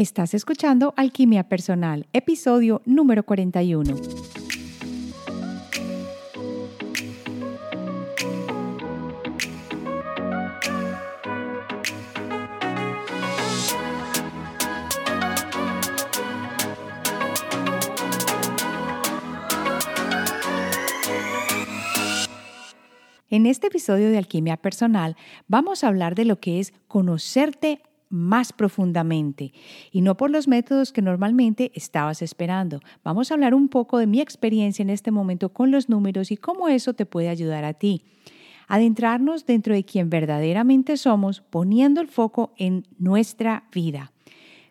Estás escuchando Alquimia Personal, episodio número 41. En este episodio de Alquimia Personal vamos a hablar de lo que es conocerte más profundamente y no por los métodos que normalmente estabas esperando. Vamos a hablar un poco de mi experiencia en este momento con los números y cómo eso te puede ayudar a ti. Adentrarnos dentro de quien verdaderamente somos poniendo el foco en nuestra vida.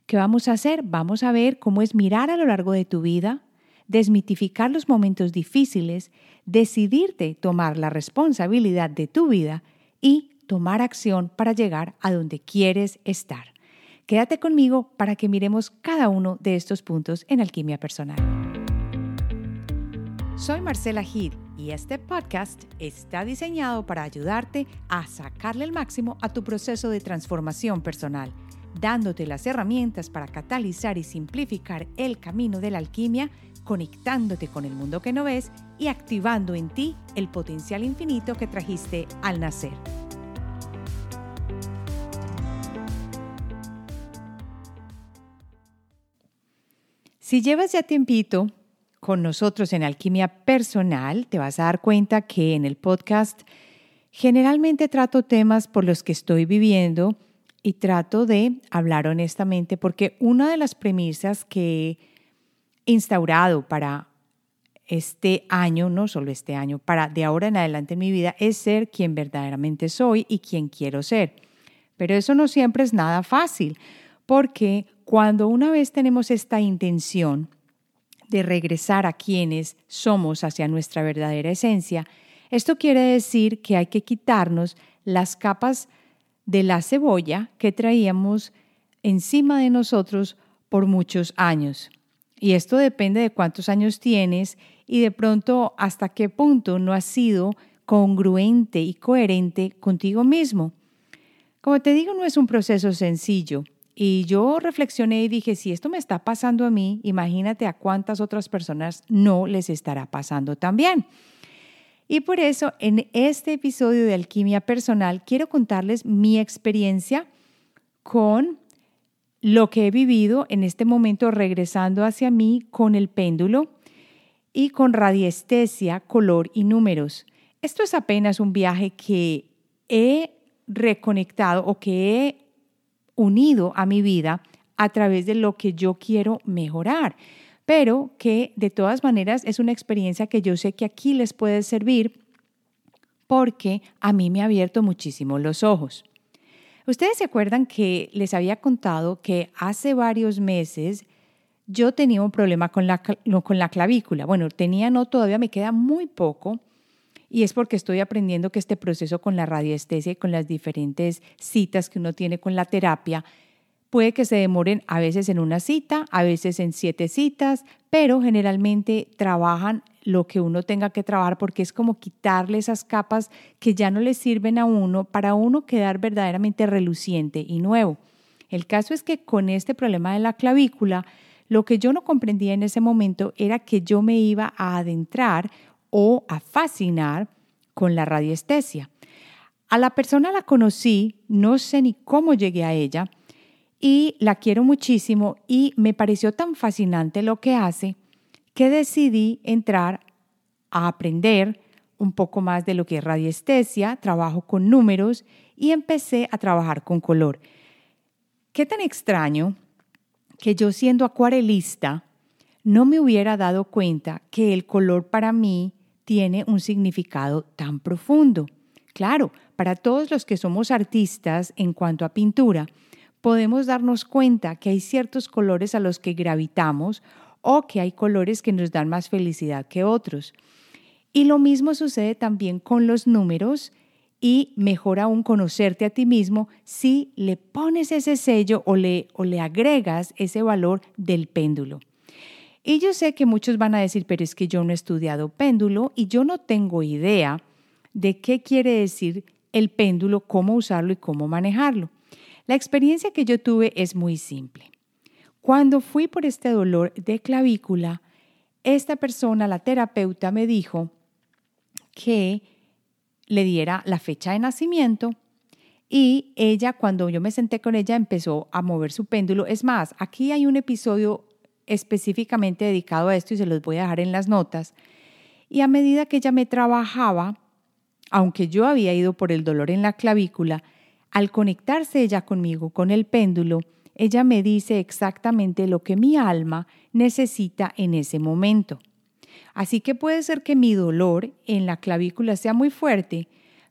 ¿Qué vamos a hacer? Vamos a ver cómo es mirar a lo largo de tu vida, desmitificar los momentos difíciles, decidirte tomar la responsabilidad de tu vida y tomar acción para llegar a donde quieres estar. Quédate conmigo para que miremos cada uno de estos puntos en Alquimia Personal. Soy Marcela Gil y este podcast está diseñado para ayudarte a sacarle el máximo a tu proceso de transformación personal, dándote las herramientas para catalizar y simplificar el camino de la alquimia conectándote con el mundo que no ves y activando en ti el potencial infinito que trajiste al nacer. Si llevas ya tiempito con nosotros en Alquimia Personal, te vas a dar cuenta que en el podcast generalmente trato temas por los que estoy viviendo y trato de hablar honestamente porque una de las premisas que instaurado para este año, no solo este año, para de ahora en adelante en mi vida, es ser quien verdaderamente soy y quien quiero ser. Pero eso no siempre es nada fácil, porque cuando una vez tenemos esta intención de regresar a quienes somos hacia nuestra verdadera esencia, esto quiere decir que hay que quitarnos las capas de la cebolla que traíamos encima de nosotros por muchos años. Y esto depende de cuántos años tienes y de pronto hasta qué punto no has sido congruente y coherente contigo mismo. Como te digo, no es un proceso sencillo. Y yo reflexioné y dije, si esto me está pasando a mí, imagínate a cuántas otras personas no les estará pasando también. Y por eso en este episodio de Alquimia Personal quiero contarles mi experiencia con lo que he vivido en este momento regresando hacia mí con el péndulo y con radiestesia, color y números. Esto es apenas un viaje que he reconectado o que he unido a mi vida a través de lo que yo quiero mejorar, pero que de todas maneras es una experiencia que yo sé que aquí les puede servir porque a mí me ha abierto muchísimo los ojos. Ustedes se acuerdan que les había contado que hace varios meses yo tenía un problema con la, con la clavícula. Bueno, tenía no, todavía me queda muy poco. Y es porque estoy aprendiendo que este proceso con la radiestesia y con las diferentes citas que uno tiene con la terapia puede que se demoren a veces en una cita, a veces en siete citas, pero generalmente trabajan lo que uno tenga que trabajar porque es como quitarle esas capas que ya no le sirven a uno para uno quedar verdaderamente reluciente y nuevo. El caso es que con este problema de la clavícula, lo que yo no comprendía en ese momento era que yo me iba a adentrar o a fascinar con la radiestesia. A la persona la conocí, no sé ni cómo llegué a ella, y la quiero muchísimo y me pareció tan fascinante lo que hace que decidí entrar a aprender un poco más de lo que es radiestesia, trabajo con números y empecé a trabajar con color. Qué tan extraño que yo siendo acuarelista no me hubiera dado cuenta que el color para mí tiene un significado tan profundo. Claro, para todos los que somos artistas en cuanto a pintura, podemos darnos cuenta que hay ciertos colores a los que gravitamos o que hay colores que nos dan más felicidad que otros. Y lo mismo sucede también con los números y mejor aún conocerte a ti mismo si le pones ese sello o le, o le agregas ese valor del péndulo. Y yo sé que muchos van a decir, pero es que yo no he estudiado péndulo y yo no tengo idea de qué quiere decir el péndulo, cómo usarlo y cómo manejarlo. La experiencia que yo tuve es muy simple. Cuando fui por este dolor de clavícula, esta persona, la terapeuta, me dijo que le diera la fecha de nacimiento y ella, cuando yo me senté con ella, empezó a mover su péndulo. Es más, aquí hay un episodio específicamente dedicado a esto y se los voy a dejar en las notas. Y a medida que ella me trabajaba, aunque yo había ido por el dolor en la clavícula, al conectarse ella conmigo con el péndulo, ella me dice exactamente lo que mi alma necesita en ese momento. Así que puede ser que mi dolor en la clavícula sea muy fuerte,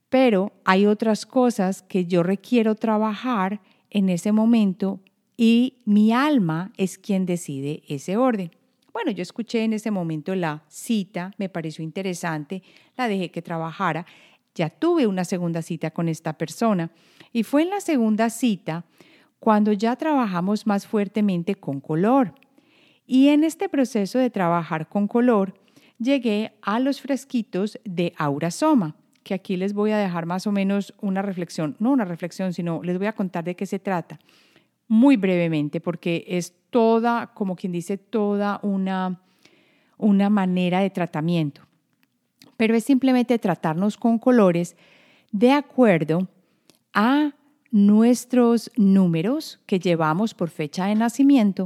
pero hay otras cosas que yo requiero trabajar en ese momento y mi alma es quien decide ese orden. Bueno, yo escuché en ese momento la cita, me pareció interesante, la dejé que trabajara, ya tuve una segunda cita con esta persona y fue en la segunda cita cuando ya trabajamos más fuertemente con color. Y en este proceso de trabajar con color, llegué a los fresquitos de Aura Soma que aquí les voy a dejar más o menos una reflexión, no una reflexión, sino les voy a contar de qué se trata, muy brevemente, porque es toda, como quien dice, toda una, una manera de tratamiento. Pero es simplemente tratarnos con colores de acuerdo a nuestros números que llevamos por fecha de nacimiento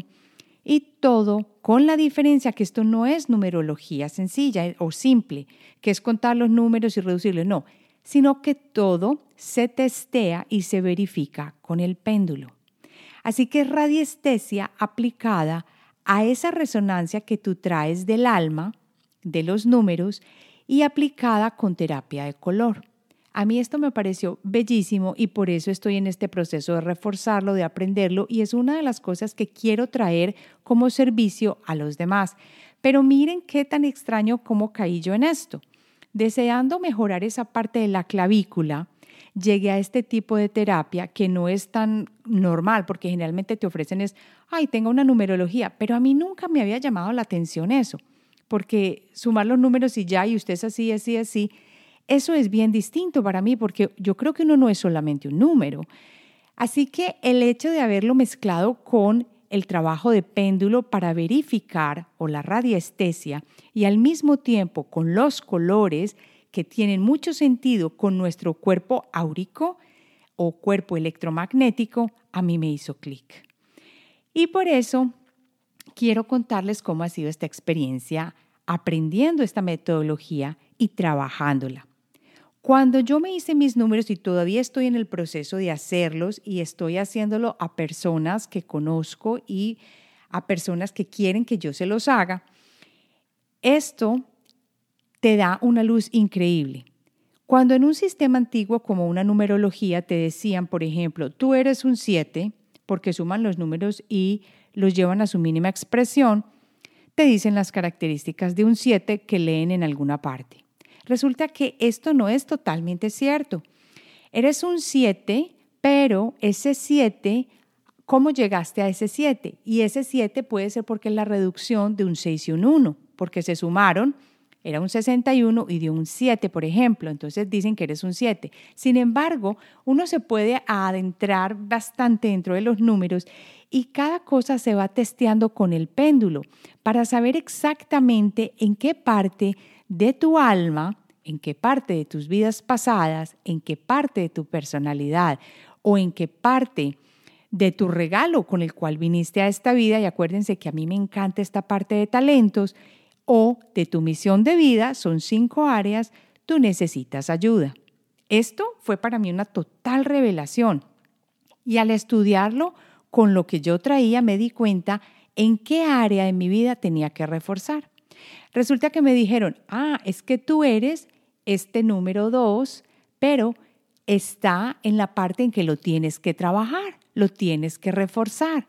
y todo con la diferencia que esto no es numerología sencilla o simple, que es contar los números y reducirlos, no, sino que todo se testea y se verifica con el péndulo. Así que es radiestesia aplicada a esa resonancia que tú traes del alma, de los números, y aplicada con terapia de color. A mí esto me pareció bellísimo y por eso estoy en este proceso de reforzarlo, de aprenderlo y es una de las cosas que quiero traer como servicio a los demás. Pero miren qué tan extraño cómo caí yo en esto. Deseando mejorar esa parte de la clavícula, llegué a este tipo de terapia que no es tan normal porque generalmente te ofrecen es, ay, tengo una numerología, pero a mí nunca me había llamado la atención eso, porque sumar los números y ya, y usted es así, así, así, eso es bien distinto para mí porque yo creo que uno no es solamente un número. Así que el hecho de haberlo mezclado con el trabajo de péndulo para verificar o la radiestesia y al mismo tiempo con los colores que tienen mucho sentido con nuestro cuerpo áurico o cuerpo electromagnético, a mí me hizo clic. Y por eso quiero contarles cómo ha sido esta experiencia aprendiendo esta metodología y trabajándola. Cuando yo me hice mis números y todavía estoy en el proceso de hacerlos y estoy haciéndolo a personas que conozco y a personas que quieren que yo se los haga, esto te da una luz increíble. Cuando en un sistema antiguo como una numerología te decían, por ejemplo, tú eres un 7, porque suman los números y los llevan a su mínima expresión, te dicen las características de un 7 que leen en alguna parte. Resulta que esto no es totalmente cierto. Eres un 7, pero ese 7, ¿cómo llegaste a ese 7? Y ese 7 puede ser porque es la reducción de un 6 y un 1, porque se sumaron, era un 61 y dio un 7, por ejemplo, entonces dicen que eres un 7. Sin embargo, uno se puede adentrar bastante dentro de los números y cada cosa se va testeando con el péndulo para saber exactamente en qué parte de tu alma, en qué parte de tus vidas pasadas, en qué parte de tu personalidad o en qué parte de tu regalo con el cual viniste a esta vida, y acuérdense que a mí me encanta esta parte de talentos, o de tu misión de vida, son cinco áreas, tú necesitas ayuda. Esto fue para mí una total revelación. Y al estudiarlo con lo que yo traía, me di cuenta en qué área de mi vida tenía que reforzar. Resulta que me dijeron, ah, es que tú eres este número dos, pero está en la parte en que lo tienes que trabajar, lo tienes que reforzar.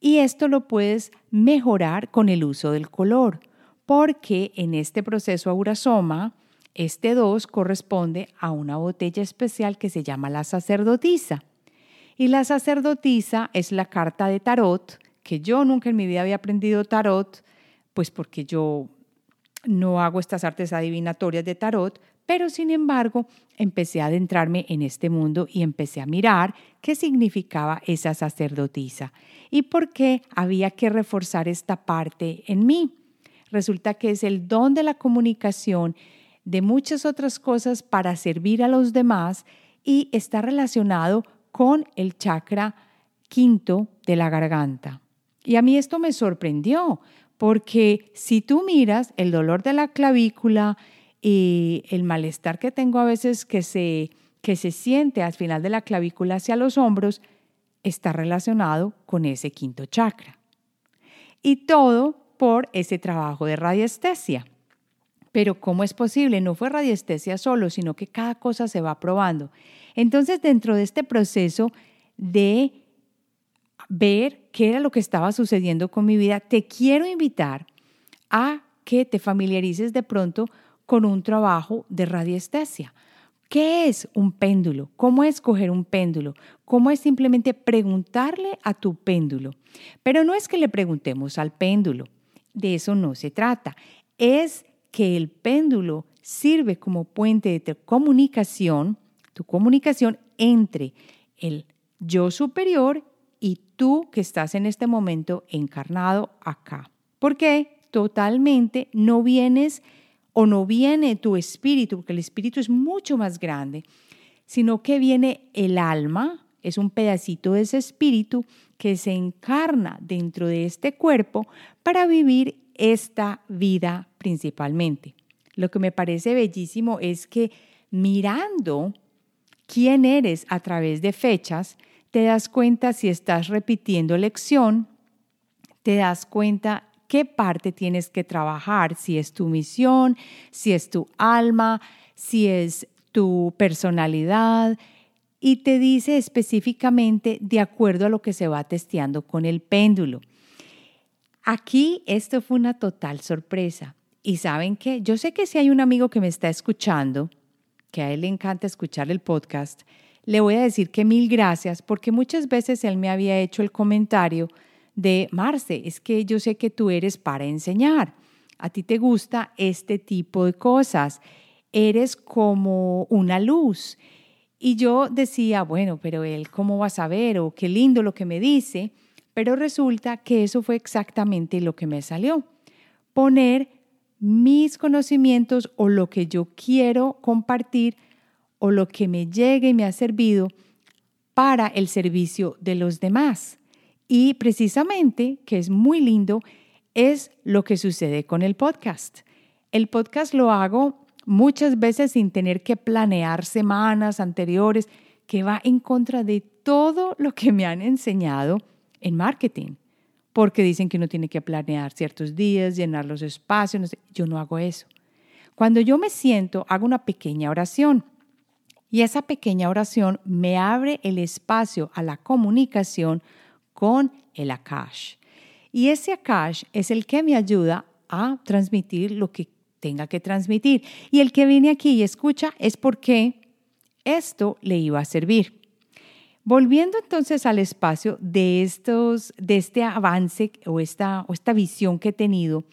Y esto lo puedes mejorar con el uso del color, porque en este proceso aurasoma, este 2 corresponde a una botella especial que se llama la sacerdotisa. Y la sacerdotisa es la carta de tarot, que yo nunca en mi vida había aprendido tarot, pues porque yo no hago estas artes adivinatorias de tarot, Pero sin embargo, empecé a adentrarme en este mundo y empecé a mirar qué significaba esa sacerdotisa y por qué había que reforzar esta parte en mí. Resulta que es el don de la comunicación, de muchas otras cosas para servir a los demás y está relacionado con el chakra quinto de la garganta. Y a mí esto me sorprendió, porque si tú miras el dolor de la clavícula y el malestar que tengo a veces que se, que se siente al final de la clavícula hacia los hombros, está relacionado con ese quinto chakra. Y todo por ese trabajo de radiestesia. Pero ¿cómo es posible? No fue radiestesia solo, sino que cada cosa se va probando. Entonces, dentro de este proceso de ver qué era lo que estaba sucediendo con mi vida, te quiero invitar a que te familiarices de pronto con un trabajo de radiestesia. ¿Qué es un péndulo? ¿Cómo escoger un péndulo? ¿Cómo es simplemente preguntarle a tu péndulo? Pero no es que le preguntemos al péndulo, de eso no se trata. Es que el péndulo sirve como puente de comunicación, tu comunicación entre el yo superior y tú que estás en este momento encarnado acá. Porque totalmente no vienes o no viene tu espíritu, porque el espíritu es mucho más grande, sino que viene el alma, es un pedacito de ese espíritu que se encarna dentro de este cuerpo para vivir esta vida principalmente. Lo que me parece bellísimo es que mirando quién eres a través de fechas, te das cuenta si estás repitiendo lección, te das cuenta qué parte tienes que trabajar, si es tu misión, si es tu alma, si es tu personalidad, y te dice específicamente de acuerdo a lo que se va testeando con el péndulo. Aquí esto fue una total sorpresa. Y saben qué, yo sé que si hay un amigo que me está escuchando, que a él le encanta escuchar el podcast, le voy a decir que mil gracias porque muchas veces él me había hecho el comentario de, Marce, es que yo sé que tú eres para enseñar. A ti te gusta este tipo de cosas. Eres como una luz. Y yo decía, bueno, pero él cómo va a saber o qué lindo lo que me dice. Pero resulta que eso fue exactamente lo que me salió. Poner mis conocimientos o lo que yo quiero compartir o lo que me llegue y me ha servido para el servicio de los demás. Y precisamente, que es muy lindo, es lo que sucede con el podcast. El podcast lo hago muchas veces sin tener que planear semanas anteriores, que va en contra de todo lo que me han enseñado en marketing, porque dicen que uno tiene que planear ciertos días, llenar los espacios, yo no hago eso. Cuando yo me siento, hago una pequeña oración y esa pequeña oración me abre el espacio a la comunicación con el Akash. Y ese Akash es el que me ayuda a transmitir lo que tenga que transmitir. Y el que viene aquí y escucha es porque esto le iba a servir. Volviendo entonces al espacio de, estos, de este avance o esta, o esta visión que he tenido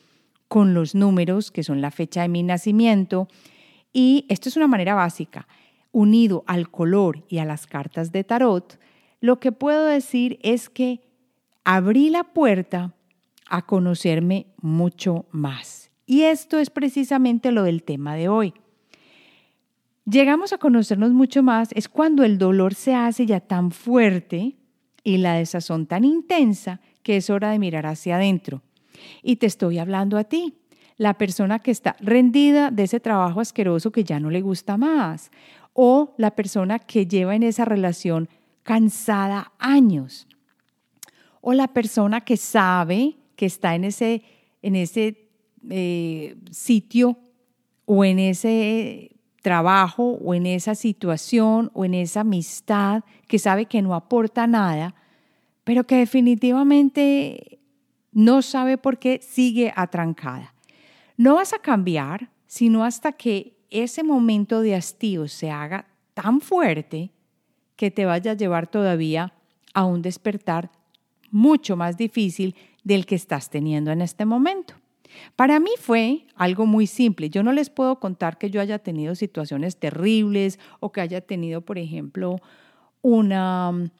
con los números, que son la fecha de mi nacimiento, y esto es una manera básica unido al color y a las cartas de tarot, lo que puedo decir es que abrí la puerta a conocerme mucho más. Y esto es precisamente lo del tema de hoy. Llegamos a conocernos mucho más es cuando el dolor se hace ya tan fuerte y la desazón tan intensa que es hora de mirar hacia adentro. Y te estoy hablando a ti, la persona que está rendida de ese trabajo asqueroso que ya no le gusta más, o la persona que lleva en esa relación cansada años, o la persona que sabe que está en ese, en ese eh, sitio o en ese trabajo o en esa situación o en esa amistad que sabe que no aporta nada, pero que definitivamente no sabe por qué sigue atrancada. No vas a cambiar sino hasta que ese momento de hastío se haga tan fuerte que te vaya a llevar todavía a un despertar mucho más difícil del que estás teniendo en este momento. Para mí fue algo muy simple. Yo no les puedo contar que yo haya tenido situaciones terribles o que haya tenido, por ejemplo, una,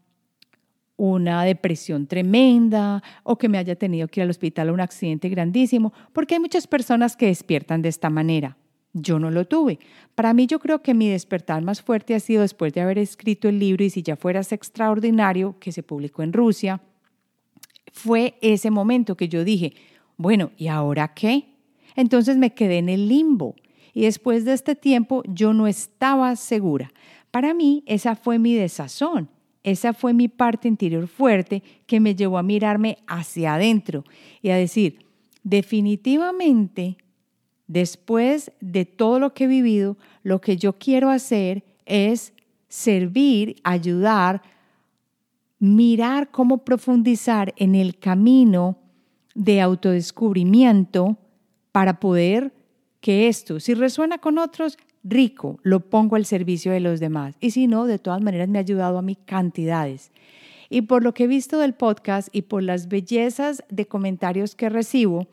una depresión tremenda o que me haya tenido que ir al hospital a un accidente grandísimo, porque hay muchas personas que despiertan de esta manera. Yo no lo tuve. Para mí yo creo que mi despertar más fuerte ha sido después de haber escrito el libro y si ya fueras extraordinario, que se publicó en Rusia, fue ese momento que yo dije, bueno, ¿y ahora qué? Entonces me quedé en el limbo y después de este tiempo yo no estaba segura. Para mí esa fue mi desazón, esa fue mi parte interior fuerte que me llevó a mirarme hacia adentro y a decir, definitivamente, después de todo lo que he vivido, lo que yo quiero hacer es servir, ayudar, mirar cómo profundizar en el camino de autodescubrimiento para poder que esto, si resuena con otros, rico, lo pongo al servicio de los demás. Y si no, de todas maneras me ha ayudado a mí cantidades. Y por lo que he visto del podcast y por las bellezas de comentarios que recibo,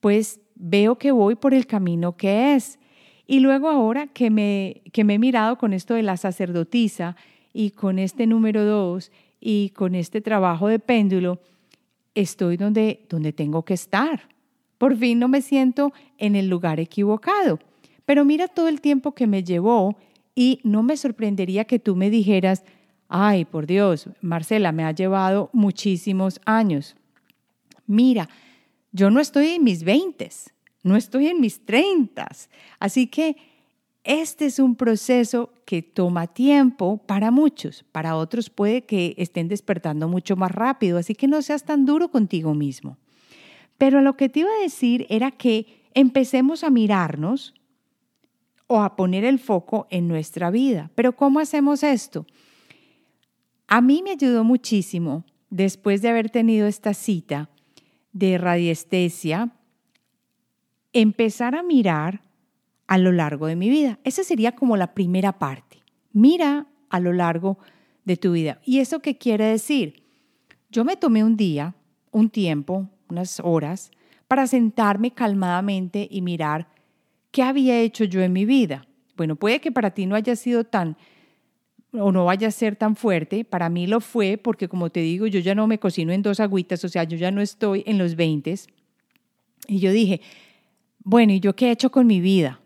pues veo que voy por el camino que es. Y luego ahora que me, que me he mirado con esto de la sacerdotisa y con este número dos y con este trabajo de péndulo, estoy donde, donde tengo que estar. Por fin no me siento en el lugar equivocado. Pero mira todo el tiempo que me llevó y no me sorprendería que tú me dijeras, ay, por Dios, Marcela, me ha llevado muchísimos años. Mira, yo no estoy en mis veintes, no estoy en mis treintas. Así que este es un proceso que toma tiempo para muchos, para otros puede que estén despertando mucho más rápido, así que no seas tan duro contigo mismo. Pero lo que te iba a decir era que empecemos a mirarnos o a poner el foco en nuestra vida. Pero ¿cómo hacemos esto? A mí me ayudó muchísimo después de haber tenido esta cita de radiestesia, empezar a mirar a lo largo de mi vida. Esa sería como la primera parte. Mira a lo largo de tu vida. ¿Y eso qué quiere decir? Yo me tomé un día, un tiempo, unas horas, para sentarme calmadamente y mirar qué había hecho yo en mi vida. Bueno, puede que para ti no haya sido tan o no vaya a ser tan fuerte, para mí lo fue porque como te digo, yo ya no me cocino en dos agüitas, o sea, yo ya no estoy en los 20 y yo dije, bueno, ¿y yo qué he hecho con mi vida?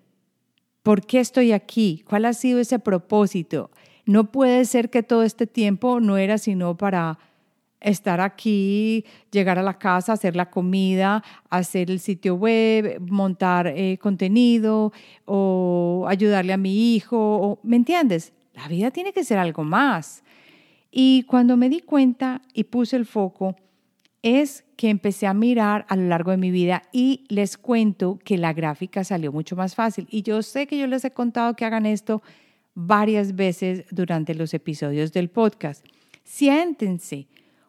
¿Por qué estoy aquí? ¿Cuál ha sido ese propósito? No puede ser que todo este tiempo no era sino para estar aquí, llegar a la casa, hacer la comida, hacer el sitio web, montar eh, contenido o ayudarle a mi hijo. ¿Me entiendes? La vida tiene que ser algo más. Y cuando me di cuenta y puse el foco, es que empecé a mirar a lo largo de mi vida y les cuento que la gráfica salió mucho más fácil. Y yo sé que yo les he contado que hagan esto varias veces durante los episodios del podcast. Siéntense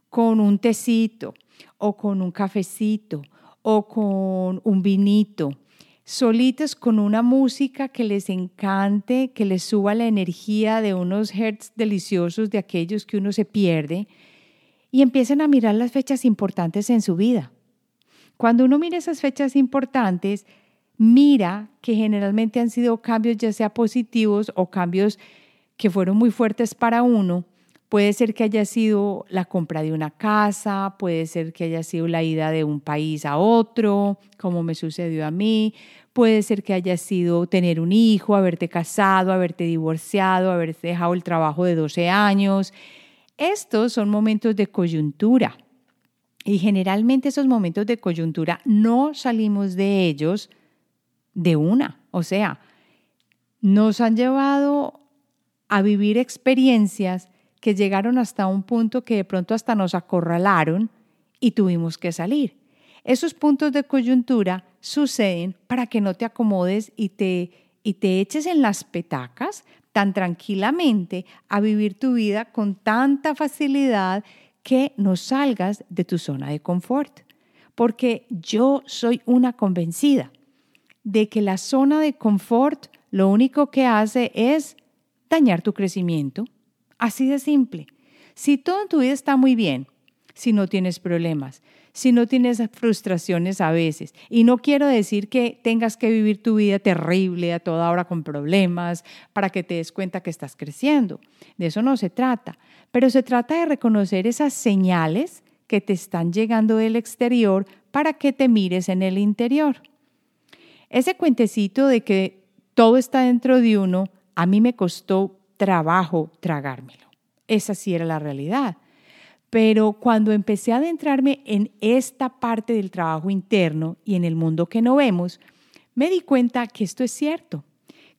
con un tecito o con un cafecito o con un vinito, solitos con una música que les encante, que les suba la energía de unos hertz deliciosos de aquellos que uno se pierde y empiecen a mirar las fechas importantes en su vida. Cuando uno mira esas fechas importantes, mira que generalmente han sido cambios ya sea positivos o cambios que fueron muy fuertes para uno. Puede ser que haya sido la compra de una casa, puede ser que haya sido la ida de un país a otro, como me sucedió a mí, puede ser que haya sido tener un hijo, haberte casado, haberte divorciado, haberte dejado el trabajo de 12 años, estos son momentos de coyuntura y generalmente esos momentos de coyuntura no salimos de ellos de una. O sea, nos han llevado a vivir experiencias que llegaron hasta un punto que de pronto hasta nos acorralaron y tuvimos que salir. Esos puntos de coyuntura suceden para que no te acomodes y te, y te eches en las petacas tan tranquilamente a vivir tu vida con tanta facilidad que no salgas de tu zona de confort. Porque yo soy una convencida de que la zona de confort lo único que hace es dañar tu crecimiento. Así de simple. Si todo en tu vida está muy bien, si no tienes problemas, si no tienes frustraciones a veces. Y no quiero decir que tengas que vivir tu vida terrible a toda hora con problemas para que te des cuenta que estás creciendo. De eso no se trata. Pero se trata de reconocer esas señales que te están llegando del exterior para que te mires en el interior. Ese cuentecito de que todo está dentro de uno, a mí me costó trabajo tragármelo. Esa sí era la realidad. Pero cuando empecé a adentrarme en esta parte del trabajo interno y en el mundo que no vemos, me di cuenta que esto es cierto,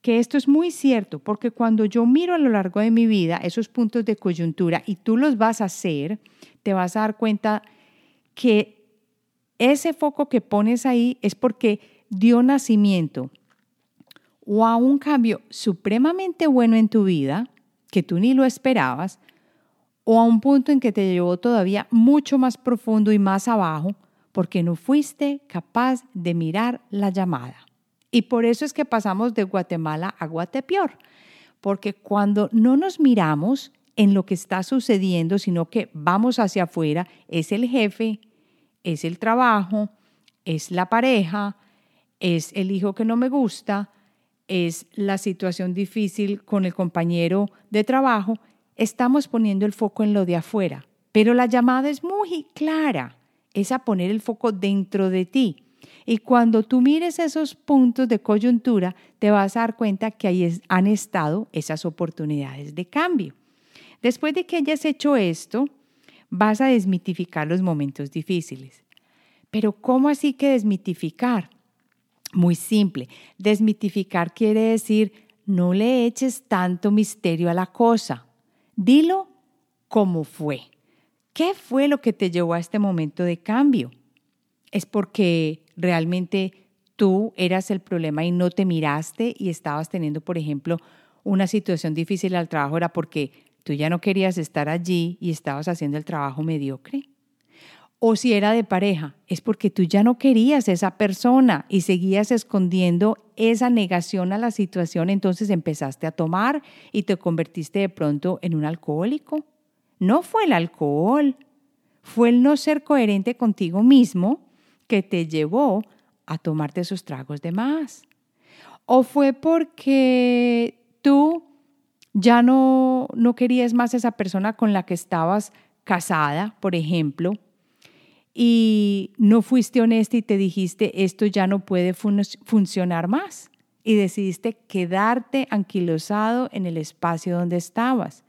que esto es muy cierto, porque cuando yo miro a lo largo de mi vida esos puntos de coyuntura y tú los vas a hacer, te vas a dar cuenta que ese foco que pones ahí es porque dio nacimiento o a un cambio supremamente bueno en tu vida, que tú ni lo esperabas, o a un punto en que te llevó todavía mucho más profundo y más abajo porque no fuiste capaz de mirar la llamada. Y por eso es que pasamos de Guatemala a Guatepeor, porque cuando no nos miramos en lo que está sucediendo, sino que vamos hacia afuera, es el jefe, es el trabajo, es la pareja, es el hijo que no me gusta, es la situación difícil con el compañero de trabajo, estamos poniendo el foco en lo de afuera, pero la llamada es muy clara, es a poner el foco dentro de ti. Y cuando tú mires esos puntos de coyuntura, te vas a dar cuenta que ahí han estado esas oportunidades de cambio. Después de que hayas hecho esto, vas a desmitificar los momentos difíciles. Pero ¿cómo así que desmitificar? Muy simple. Desmitificar quiere decir no le eches tanto misterio a la cosa. Dilo como fue. ¿Qué fue lo que te llevó a este momento de cambio? ¿Es porque realmente tú eras el problema y no te miraste y estabas teniendo, por ejemplo, una situación difícil al trabajo? ¿Era porque tú ya no querías estar allí y estabas haciendo el trabajo mediocre? O si era de pareja, es porque tú ya no querías esa persona y seguías escondiendo esa negación a la situación, entonces empezaste a tomar y te convertiste de pronto en un alcohólico. No fue el alcohol, fue el no ser coherente contigo mismo que te llevó a tomarte esos tragos de más. O fue porque tú ya no, no querías más esa persona con la que estabas casada, por ejemplo, y no fuiste honesta y te dijiste, esto ya no puede funcionar más. Y decidiste quedarte anquilosado en el espacio donde estabas.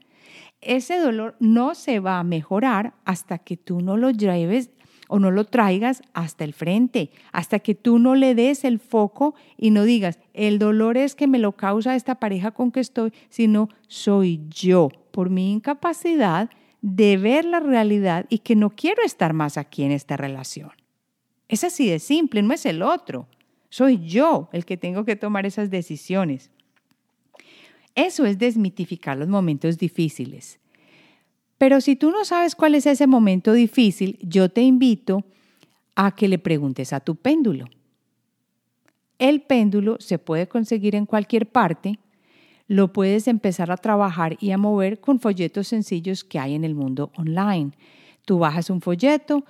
Ese dolor no se va a mejorar hasta que tú no lo lleves o no lo traigas hasta el frente, hasta que tú no le des el foco y no digas, el dolor es que me lo causa esta pareja con que estoy, sino soy yo por mi incapacidad de ver la realidad y que no quiero estar más aquí en esta relación. Es así de simple, no es el otro. Soy yo el que tengo que tomar esas decisiones. Eso es desmitificar los momentos difíciles. Pero si tú no sabes cuál es ese momento difícil, yo te invito a que le preguntes a tu péndulo. El péndulo se puede conseguir en cualquier parte lo puedes empezar a trabajar y a mover con folletos sencillos que hay en el mundo online. Tú bajas un folleto,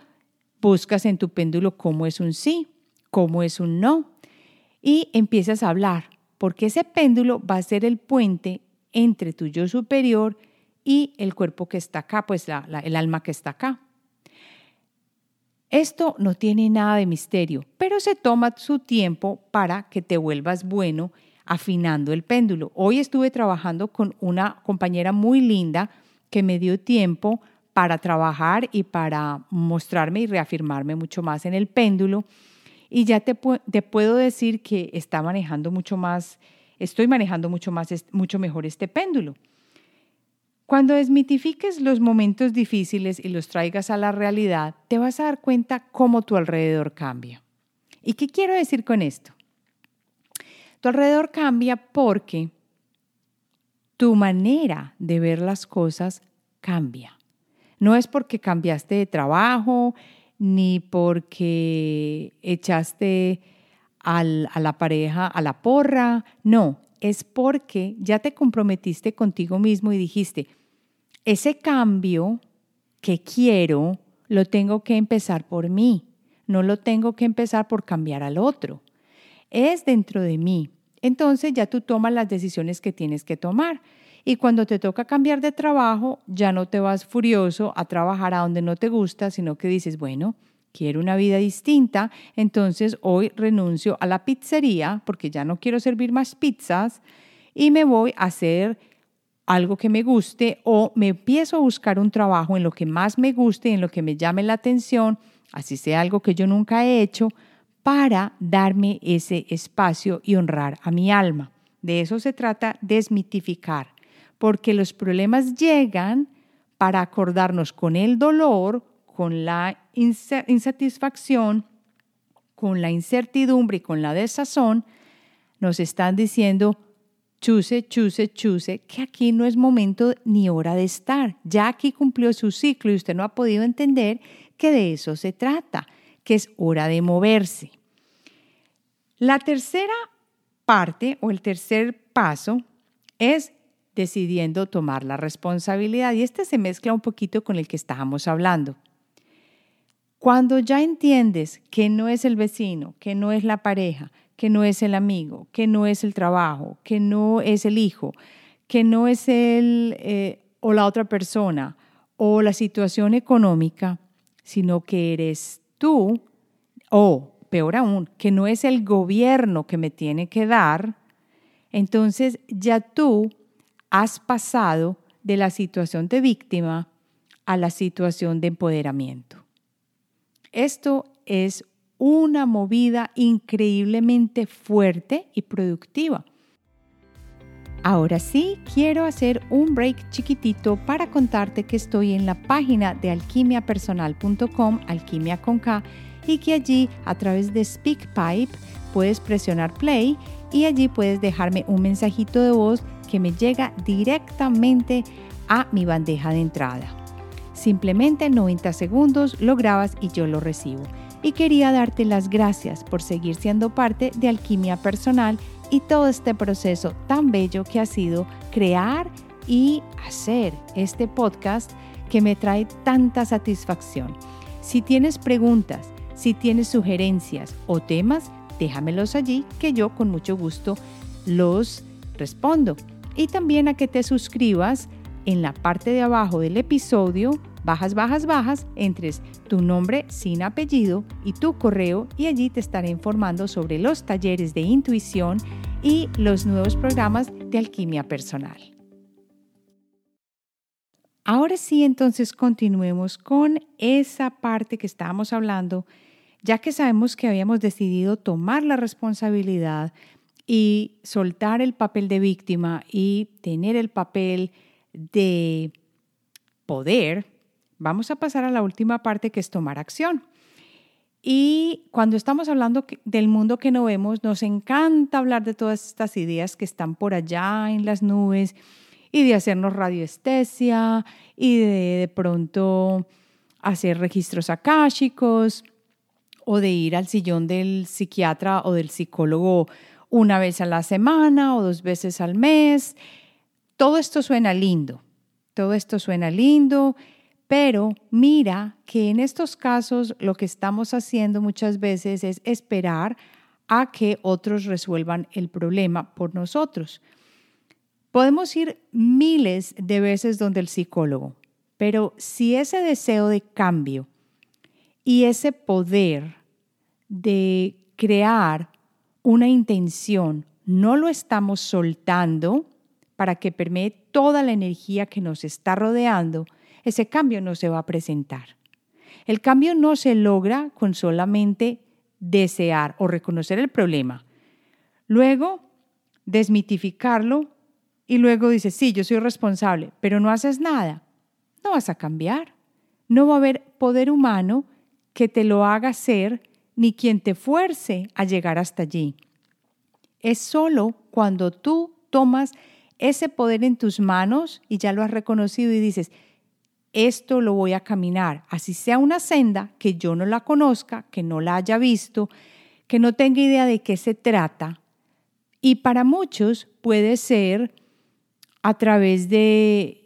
buscas en tu péndulo cómo es un sí, cómo es un no y empiezas a hablar, porque ese péndulo va a ser el puente entre tu yo superior y el cuerpo que está acá, pues el alma que está acá. Esto no tiene nada de misterio, pero se toma su tiempo para que te vuelvas bueno afinando el péndulo. Hoy estuve trabajando con una compañera muy linda que me dio tiempo para trabajar y para mostrarme y reafirmarme mucho más en el péndulo. Y ya te, puedo decir que está manejando mucho más, estoy manejando mucho más, mucho mejor este péndulo. Cuando desmitifiques los momentos difíciles y los traigas a la realidad, te vas a dar cuenta cómo tu alrededor cambia. ¿Y qué quiero decir con esto? Tu alrededor cambia porque tu manera de ver las cosas cambia. No es porque cambiaste de trabajo, ni porque echaste a la pareja a la porra, no, es porque ya te comprometiste contigo mismo y dijiste, ese cambio que quiero lo tengo que empezar por mí, no lo tengo que empezar por cambiar al otro. Es dentro de mí. Entonces ya tú tomas las decisiones que tienes que tomar. Y cuando te toca cambiar de trabajo, ya no te vas furioso a trabajar a donde no te gusta, sino que dices, bueno, quiero una vida distinta, entonces hoy renuncio a la pizzería porque ya no quiero servir más pizzas y me voy a hacer algo que me guste o me empiezo a buscar un trabajo en lo que más me guste, en lo que me llame la atención, así sea algo que yo nunca he hecho, para darme ese espacio y honrar a mi alma. De eso se trata desmitificar, porque los problemas llegan para acordarnos con el dolor, con la insatisfacción, con la incertidumbre y con la desazón, nos están diciendo, chuse, chuse, chuse, que aquí no es momento ni hora de estar. Ya aquí cumplió su ciclo y usted no ha podido entender que de eso se trata, que es hora de moverse. La tercera parte o el tercer paso es decidiendo tomar la responsabilidad y este se mezcla un poquito con el que estábamos hablando. Cuando ya entiendes que no es el vecino, que no es la pareja, que no es el amigo, que no es el trabajo, que no es el hijo, que no es él eh, o la otra persona o la situación económica, sino que eres tú o, peor aún, que no es el gobierno que me tiene que dar, entonces ya tú has pasado de la situación de víctima a la situación de empoderamiento. Esto es una movida increíblemente fuerte y productiva. Ahora sí, quiero hacer un break chiquitito para contarte que estoy en la página de alquimiapersonal.com, alquimia con K, y que allí a través de SpeakPipe puedes presionar play y allí puedes dejarme un mensajito de voz que me llega directamente a mi bandeja de entrada. Simplemente en 90 segundos lo grabas y yo lo recibo y quería darte las gracias por seguir siendo parte de Alquimia Personal y todo este proceso tan bello que ha sido crear y hacer este podcast que me trae tanta satisfacción. Si tienes preguntas, si tienes sugerencias o temas, déjamelos allí que yo con mucho gusto los respondo. Y también a que te suscribas en la parte de abajo del episodio bajas, bajas, bajas, entres tu nombre sin apellido y tu correo y allí te estaré informando sobre los talleres de intuición y los nuevos programas de alquimia personal. Ahora sí, entonces continuemos con esa parte que estábamos hablando, ya que sabemos que habíamos decidido tomar la responsabilidad y soltar el papel de víctima y tener el papel de poder, Vamos a pasar a la última parte que es tomar acción. Y cuando estamos hablando del mundo que no vemos, nos encanta hablar de todas estas ideas que están por allá en las nubes y de hacernos radiestesia y de, de pronto hacer registros akáshicos o de ir al sillón del psiquiatra o del psicólogo una vez a la semana o dos veces al mes. Todo esto suena lindo, todo esto suena lindo pero mira que en estos casos lo que estamos haciendo muchas veces es esperar a que otros resuelvan el problema por nosotros. Podemos ir miles de veces donde el psicólogo, pero si ese deseo de cambio y ese poder de crear una intención no lo estamos soltando para que permee toda la energía que nos está rodeando, ese cambio no se va a presentar. El cambio no se logra con solamente desear o reconocer el problema. Luego, desmitificarlo y luego dices, sí, yo soy responsable, pero no haces nada. No vas a cambiar. No va a haber poder humano que te lo haga ser ni quien te fuerce a llegar hasta allí. Es solo cuando tú tomas ese poder en tus manos y ya lo has reconocido y dices, esto lo voy a caminar, así sea una senda que yo no la conozca, que no la haya visto, que no tenga idea de qué se trata. Y para muchos puede ser a través de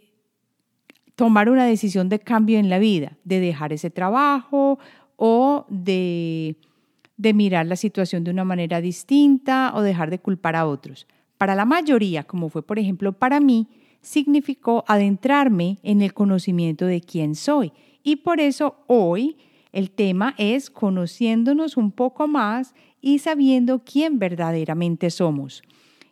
tomar una decisión de cambio en la vida, de dejar ese trabajo o de, de mirar la situación de una manera distinta o dejar de culpar a otros. Para la mayoría, como fue por ejemplo para mí, significó adentrarme en el conocimiento de quién soy. Y por eso hoy el tema es conociéndonos un poco más y sabiendo quién verdaderamente somos.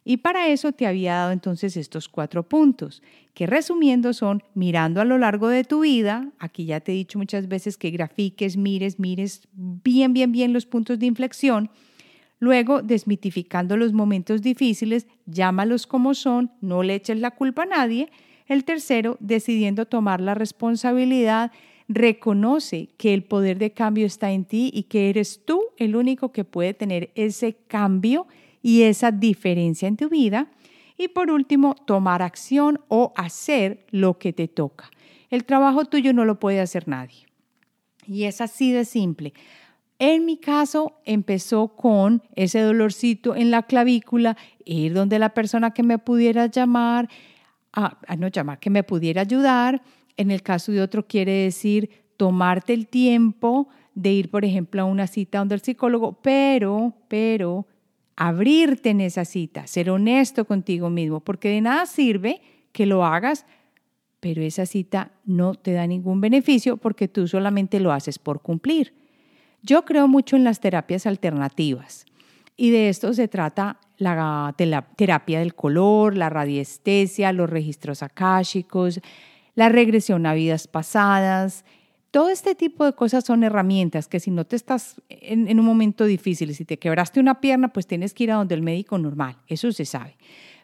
Y para eso te había dado entonces estos cuatro puntos, que resumiendo son mirando a lo largo de tu vida, aquí ya te he dicho muchas veces que grafiques, mires, mires bien, bien, bien los puntos de inflexión, luego desmitificando los momentos difíciles, llámalos como son, no le eches la culpa a nadie, el tercero, decidiendo tomar la responsabilidad, reconoce que el poder de cambio está en ti y que eres tú el único que puede tener ese cambio y esa diferencia en tu vida. Y por último, tomar acción o hacer lo que te toca. El trabajo tuyo no lo puede hacer nadie. Y es así de simple. En mi caso, empezó con ese dolorcito en la clavícula, ir donde la persona que me pudiera llamar, ah, no llamar, que me pudiera ayudar. En el caso de otro, quiere decir tomarte el tiempo de ir, por ejemplo, a una cita donde el psicólogo, pero, pero abrirte en esa cita, ser honesto contigo mismo, porque de nada sirve que lo hagas, pero esa cita no te da ningún beneficio porque tú solamente lo haces por cumplir. Yo creo mucho en las terapias alternativas y de esto se trata la, terapia del color, la radiestesia, los registros akáshicos, la regresión a vidas pasadas, todo este tipo de cosas son herramientas que si no te estás en, un momento difícil, si te quebraste una pierna, pues tienes que ir a donde el médico normal, eso se sabe.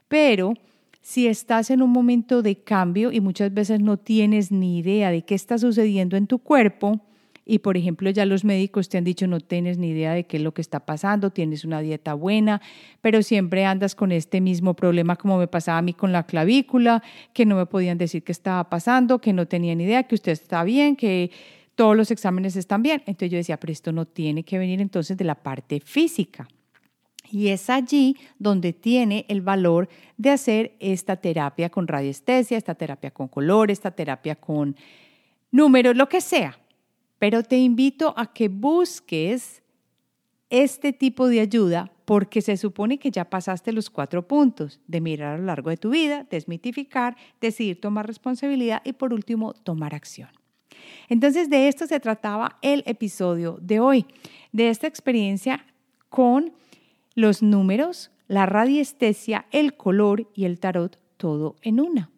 Pero si estás en un momento de cambio y muchas veces no tienes ni idea de qué está sucediendo en tu cuerpo, y por ejemplo ya los médicos te han dicho no tienes ni idea de qué es lo que está pasando, tienes una dieta buena, pero siempre andas con este mismo problema como me pasaba a mí con la clavícula, que no me podían decir qué estaba pasando, que no tenían idea, que usted está bien, que todos los exámenes están bien. Entonces yo decía, pero esto no tiene que venir entonces de la parte física. Y es allí donde tiene el valor de hacer esta terapia con radiestesia, esta terapia con color, esta terapia con números, lo que sea. Pero te invito a que busques este tipo de ayuda porque se supone que ya pasaste los cuatro puntos de mirar a lo largo de tu vida, desmitificar, decidir tomar responsabilidad y por último tomar acción. Entonces de esto se trataba el episodio de hoy, de esta experiencia con los números, la radiestesia, el color y el tarot todo en una.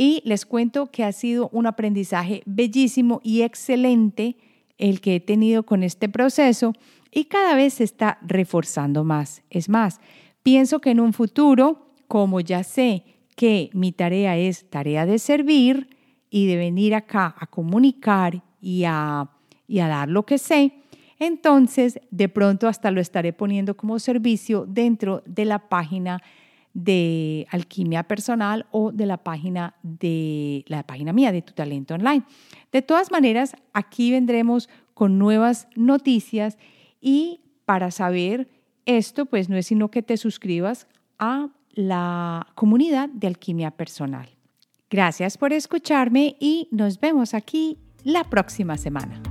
Y les cuento que ha sido un aprendizaje bellísimo y excelente el que he tenido con este proceso y cada vez se está reforzando más. Es más, pienso que en un futuro, como ya sé que mi tarea es tarea de servir y de venir acá a comunicar y a, y a dar lo que sé, entonces de pronto hasta lo estaré poniendo como servicio dentro de la página de alquimia personal o de la página de la página mía de tu talento online. De todas maneras, aquí vendremos con nuevas noticias y para saber esto, pues no es sino que te suscribas a la comunidad de alquimia personal. Gracias por escucharme y nos vemos aquí la próxima semana.